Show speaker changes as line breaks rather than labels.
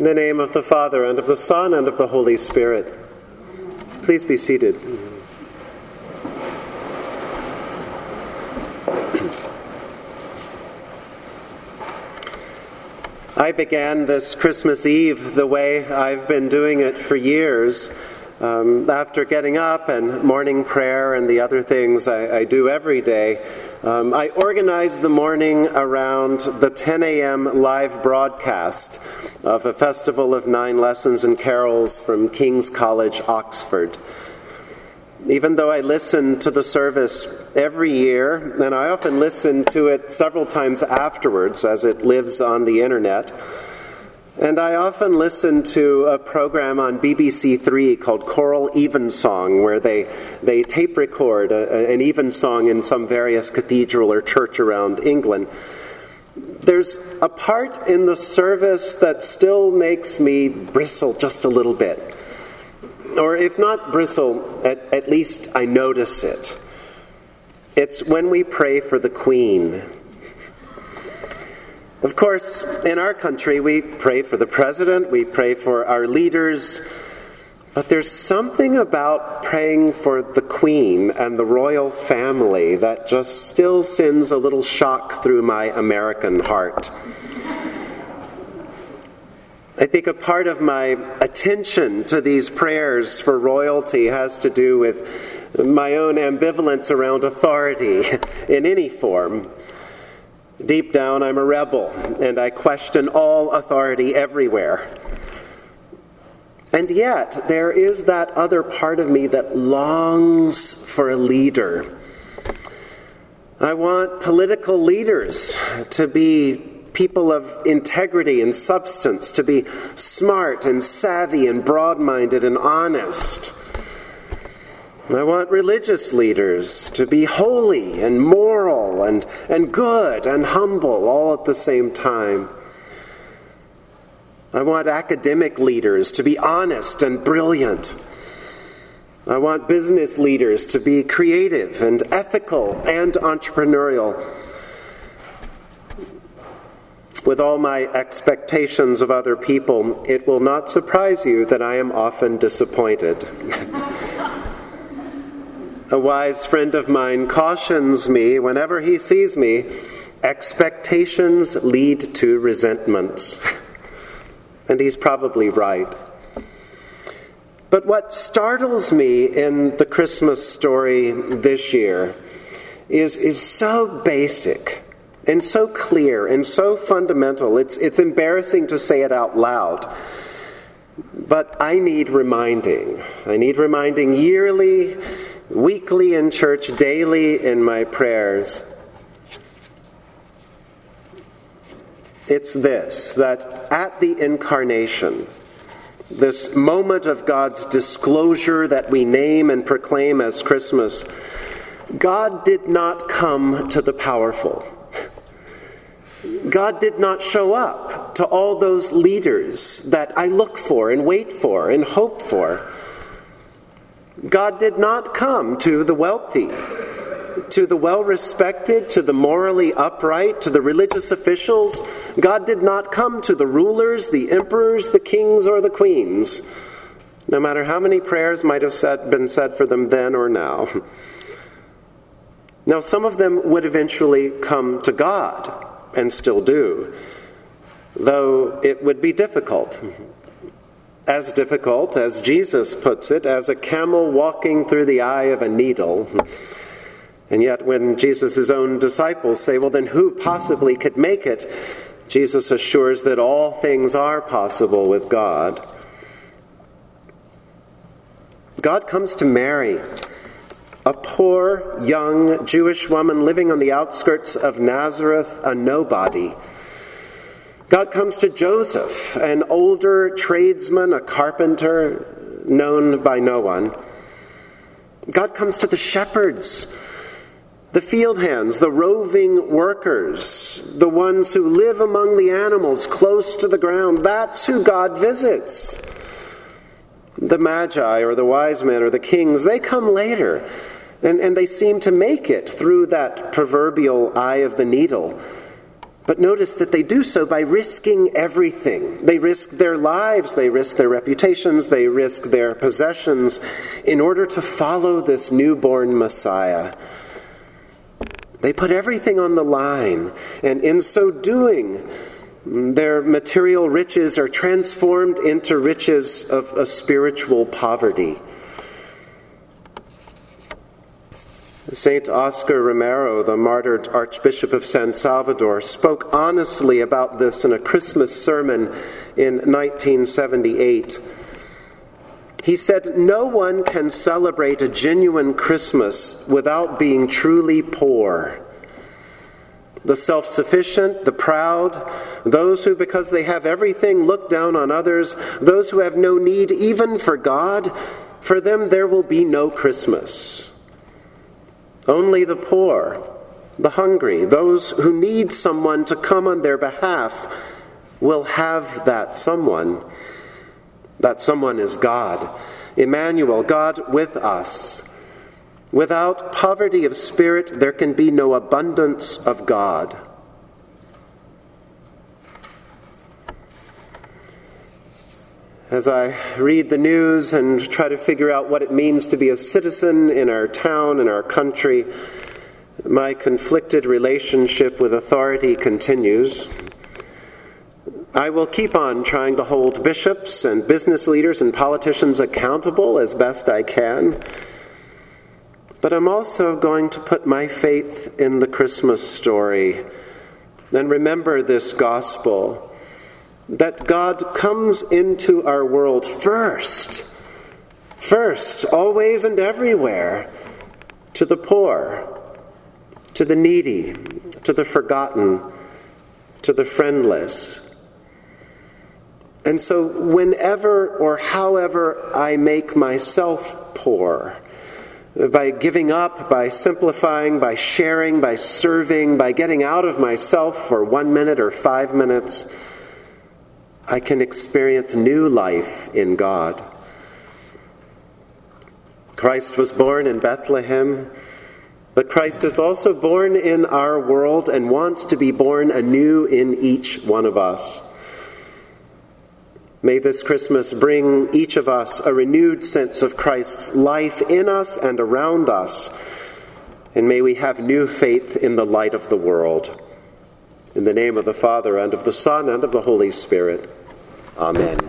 In the name of the Father, and of the Son, and of the Holy Spirit. Please be seated. I began this Christmas Eve the way I've been doing it for years. Um, after getting up and morning prayer and the other things I, I do every day, um, I organized the morning around the 10 a.m. live broadcast of a festival of nine lessons and carols from King's College, Oxford. Even though I listen to the service every year, and I often listen to it several times afterwards as it lives on the internet, and I often listen to a program on BBC Three called Choral Evensong, where they, they tape record a, an evensong in some various cathedral or church around England. There's a part in the service that still makes me bristle just a little bit. Or if not bristle, at, at least I notice it. It's when we pray for the Queen. Of course, in our country, we pray for the president, we pray for our leaders, but there's something about praying for the queen and the royal family that just still sends a little shock through my American heart. I think a part of my attention to these prayers for royalty has to do with my own ambivalence around authority in any form. Deep down, I'm a rebel, and I question all authority everywhere. And yet, there is that other part of me that longs for a leader. I want political leaders to be people of integrity and substance, to be smart and savvy and broad minded and honest. I want religious leaders to be holy and moral and, and good and humble all at the same time. I want academic leaders to be honest and brilliant. I want business leaders to be creative and ethical and entrepreneurial. With all my expectations of other people, it will not surprise you that I am often disappointed. A wise friend of mine cautions me whenever he sees me expectations lead to resentments. and he's probably right. But what startles me in the Christmas story this year is, is so basic and so clear and so fundamental. It's, it's embarrassing to say it out loud. But I need reminding. I need reminding yearly weekly in church, daily in my prayers. It's this that at the incarnation, this moment of God's disclosure that we name and proclaim as Christmas, God did not come to the powerful. God did not show up to all those leaders that I look for and wait for and hope for. God did not come to the wealthy, to the well respected, to the morally upright, to the religious officials. God did not come to the rulers, the emperors, the kings, or the queens, no matter how many prayers might have said, been said for them then or now. Now, some of them would eventually come to God, and still do, though it would be difficult as difficult, as Jesus puts it, as a camel walking through the eye of a needle. And yet, when Jesus' own disciples say, Well, then who possibly could make it? Jesus assures that all things are possible with God. God comes to Mary, a poor young Jewish woman living on the outskirts of Nazareth, a nobody God comes to Joseph, an older tradesman, a carpenter, known by no one. God comes to the shepherds, the field hands, the roving workers, the ones who live among the animals close to the ground. That's who God visits. The magi or the wise men or the kings, they come later, and, and they seem to make it through that proverbial eye of the needle. But notice that they do so by risking everything. They risk their lives, they risk their reputations, they risk their possessions in order to follow this newborn Messiah. They put everything on the line, and in so doing, their material riches are transformed into riches of a spiritual poverty. St. Oscar Romero, the martyred Archbishop of San Salvador, spoke honestly about this in a Christmas sermon in 1978. He said, No one can celebrate a genuine Christmas without being truly poor. The self sufficient, the proud, those who, because they have everything, look down on others, those who have no need even for God, for them there will be no Christmas. Only the poor, the hungry, those who need someone to come on their behalf will have that someone. That someone is God, Emmanuel, God with us. Without poverty of spirit, there can be no abundance of God. As I read the news and try to figure out what it means to be a citizen in our town, in our country, my conflicted relationship with authority continues. I will keep on trying to hold bishops and business leaders and politicians accountable as best I can. But I'm also going to put my faith in the Christmas story and remember this gospel that God comes into our world first, first, always and everywhere, to the poor, to the needy, to the forgotten, to the friendless. And so, whenever or however I make myself poor, by giving up, by simplifying, by sharing, by serving, by getting out of myself for one minute or five minutes, I can experience new life in God. Christ was born in Bethlehem, but Christ is also born in our world and wants to be born anew in each one of us. May this Christmas bring each of us a renewed sense of Christ's life in us and around us, and may we have new faith in the light of the world. In the name of the Father, and of the Son, and of the Holy Spirit. Amen.